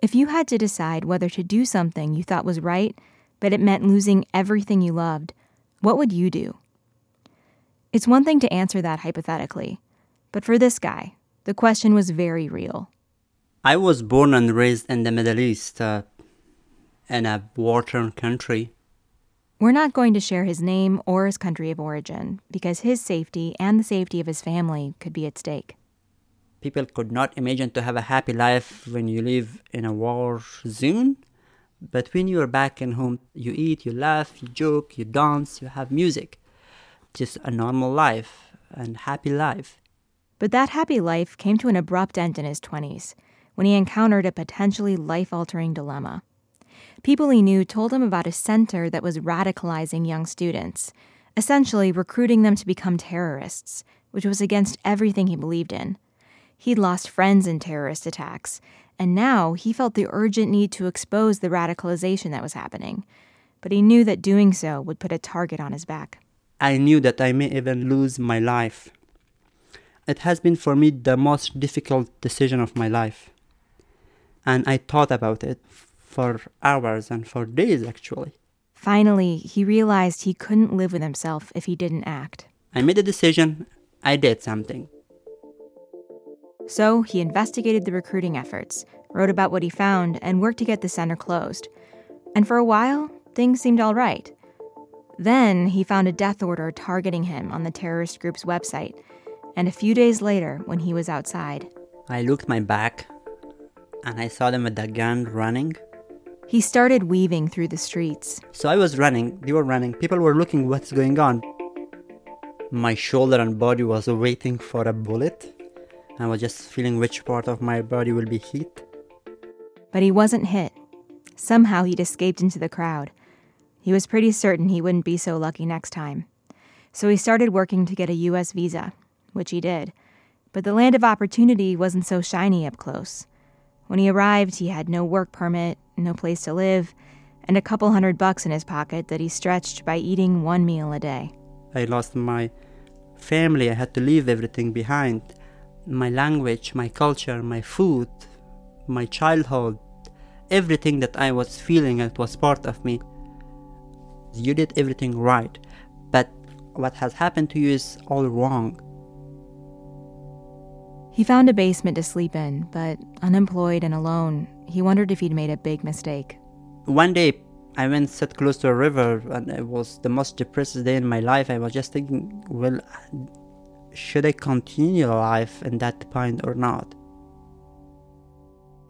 If you had to decide whether to do something you thought was right, but it meant losing everything you loved, what would you do? It's one thing to answer that hypothetically, but for this guy, the question was very real. I was born and raised in the Middle East, uh, in a war torn country. We're not going to share his name or his country of origin because his safety and the safety of his family could be at stake. People could not imagine to have a happy life when you live in a war zone. But when you're back in home, you eat, you laugh, you joke, you dance, you have music. Just a normal life and happy life. But that happy life came to an abrupt end in his 20s when he encountered a potentially life altering dilemma. People he knew told him about a center that was radicalizing young students, essentially recruiting them to become terrorists, which was against everything he believed in. He'd lost friends in terrorist attacks, and now he felt the urgent need to expose the radicalization that was happening. But he knew that doing so would put a target on his back. I knew that I may even lose my life. It has been for me the most difficult decision of my life. And I thought about it for hours and for days, actually. Finally, he realized he couldn't live with himself if he didn't act. I made a decision, I did something. So he investigated the recruiting efforts, wrote about what he found, and worked to get the center closed. And for a while, things seemed all right. Then he found a death order targeting him on the terrorist group's website. And a few days later, when he was outside, I looked my back and I saw them with the gun running. He started weaving through the streets. So I was running, they were running, people were looking what's going on. My shoulder and body was waiting for a bullet. I was just feeling which part of my body will be hit. But he wasn't hit. Somehow he'd escaped into the crowd. He was pretty certain he wouldn't be so lucky next time. So he started working to get a U.S. visa, which he did. But the land of opportunity wasn't so shiny up close. When he arrived, he had no work permit, no place to live, and a couple hundred bucks in his pocket that he stretched by eating one meal a day. I lost my family, I had to leave everything behind my language, my culture, my food, my childhood, everything that I was feeling, it was part of me. You did everything right, but what has happened to you is all wrong. He found a basement to sleep in, but unemployed and alone, he wondered if he'd made a big mistake. One day, I went sit close to a river, and it was the most depressed day in my life. I was just thinking, well, should I continue life in that point or not?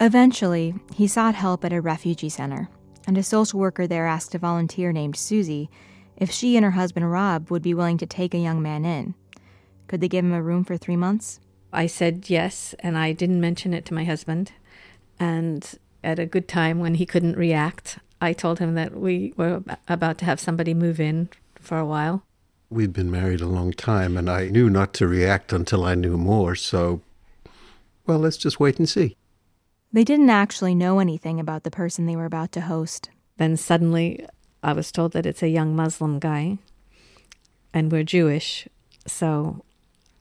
Eventually, he sought help at a refugee center, and a social worker there asked a volunteer named Susie if she and her husband Rob would be willing to take a young man in. Could they give him a room for three months? I said yes, and I didn't mention it to my husband. And at a good time when he couldn't react, I told him that we were about to have somebody move in for a while. We'd been married a long time, and I knew not to react until I knew more, so, well, let's just wait and see. They didn't actually know anything about the person they were about to host. Then suddenly, I was told that it's a young Muslim guy, and we're Jewish, so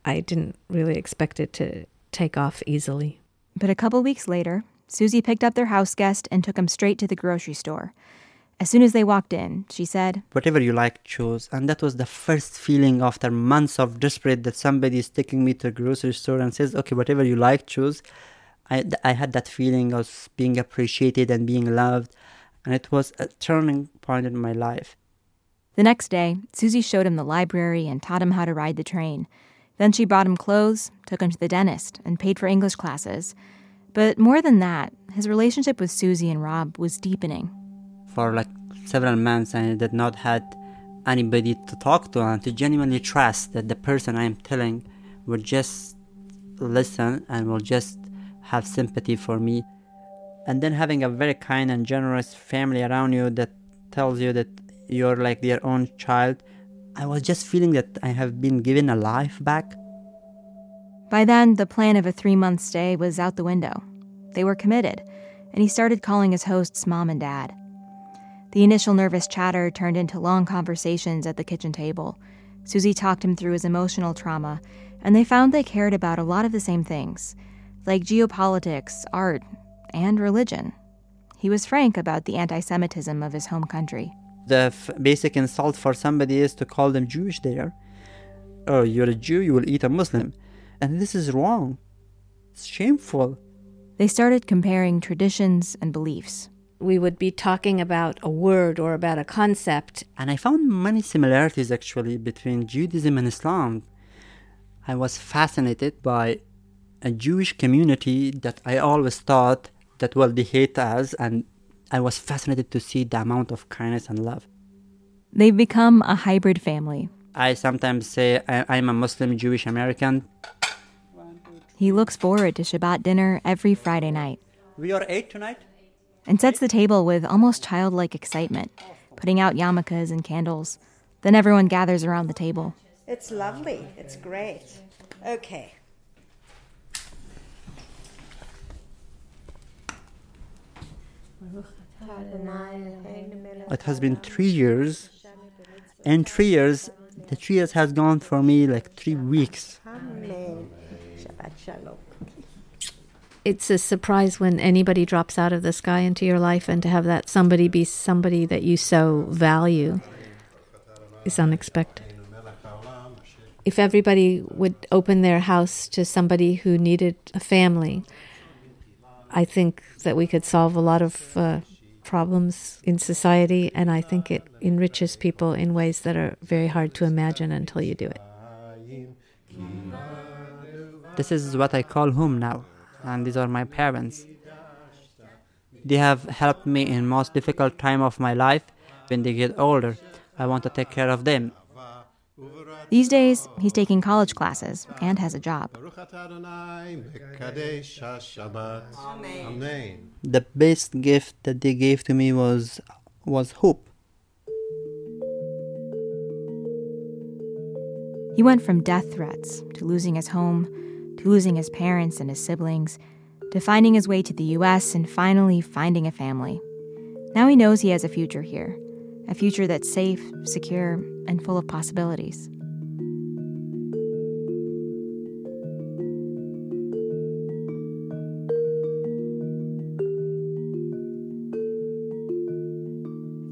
I didn't really expect it to take off easily. But a couple weeks later, Susie picked up their house guest and took him straight to the grocery store. As soon as they walked in, she said, Whatever you like, choose. And that was the first feeling after months of desperate that somebody is taking me to a grocery store and says, Okay, whatever you like, choose. I, I had that feeling of being appreciated and being loved, and it was a turning point in my life. The next day, Susie showed him the library and taught him how to ride the train. Then she bought him clothes, took him to the dentist, and paid for English classes. But more than that, his relationship with Susie and Rob was deepening. For like several months, I did not had anybody to talk to and to genuinely trust that the person I am telling will just listen and will just have sympathy for me. And then having a very kind and generous family around you that tells you that you're like their own child, I was just feeling that I have been given a life back. By then, the plan of a three month stay was out the window. They were committed, and he started calling his hosts mom and dad. The initial nervous chatter turned into long conversations at the kitchen table. Susie talked him through his emotional trauma, and they found they cared about a lot of the same things, like geopolitics, art, and religion. He was frank about the anti Semitism of his home country. The f- basic insult for somebody is to call them Jewish there. Oh, you're a Jew, you will eat a Muslim. And this is wrong. It's shameful. They started comparing traditions and beliefs we would be talking about a word or about a concept. And I found many similarities actually between Judaism and Islam. I was fascinated by a Jewish community that I always thought that well they hate us and I was fascinated to see the amount of kindness and love. They've become a hybrid family. I sometimes say I, am a Muslim Jewish American. He looks forward to Shabbat dinner every Friday night. We are eight tonight? And sets the table with almost childlike excitement, putting out yarmulkes and candles. Then everyone gathers around the table. It's lovely. It's great. Okay. It has been three years. and three years, the three years has gone for me like three weeks. Amen. Shabbat shalom it's a surprise when anybody drops out of the sky into your life, and to have that somebody be somebody that you so value is unexpected. If everybody would open their house to somebody who needed a family, I think that we could solve a lot of uh, problems in society, and I think it enriches people in ways that are very hard to imagine until you do it. This is what I call home now and these are my parents. They have helped me in most difficult time of my life. When they get older, I want to take care of them. These days, he's taking college classes and has a job. The best gift that they gave to me was was hope. He went from death threats to losing his home to losing his parents and his siblings, to finding his way to the US and finally finding a family. Now he knows he has a future here, a future that's safe, secure, and full of possibilities.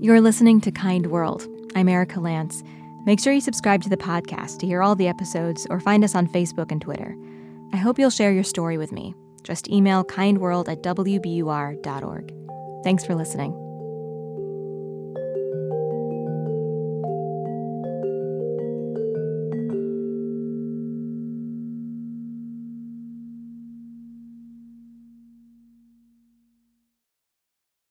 You're listening to Kind World. I'm Erika Lantz. Make sure you subscribe to the podcast to hear all the episodes or find us on Facebook and Twitter. I hope you'll share your story with me. Just email kindworld at wbur.org. Thanks for listening.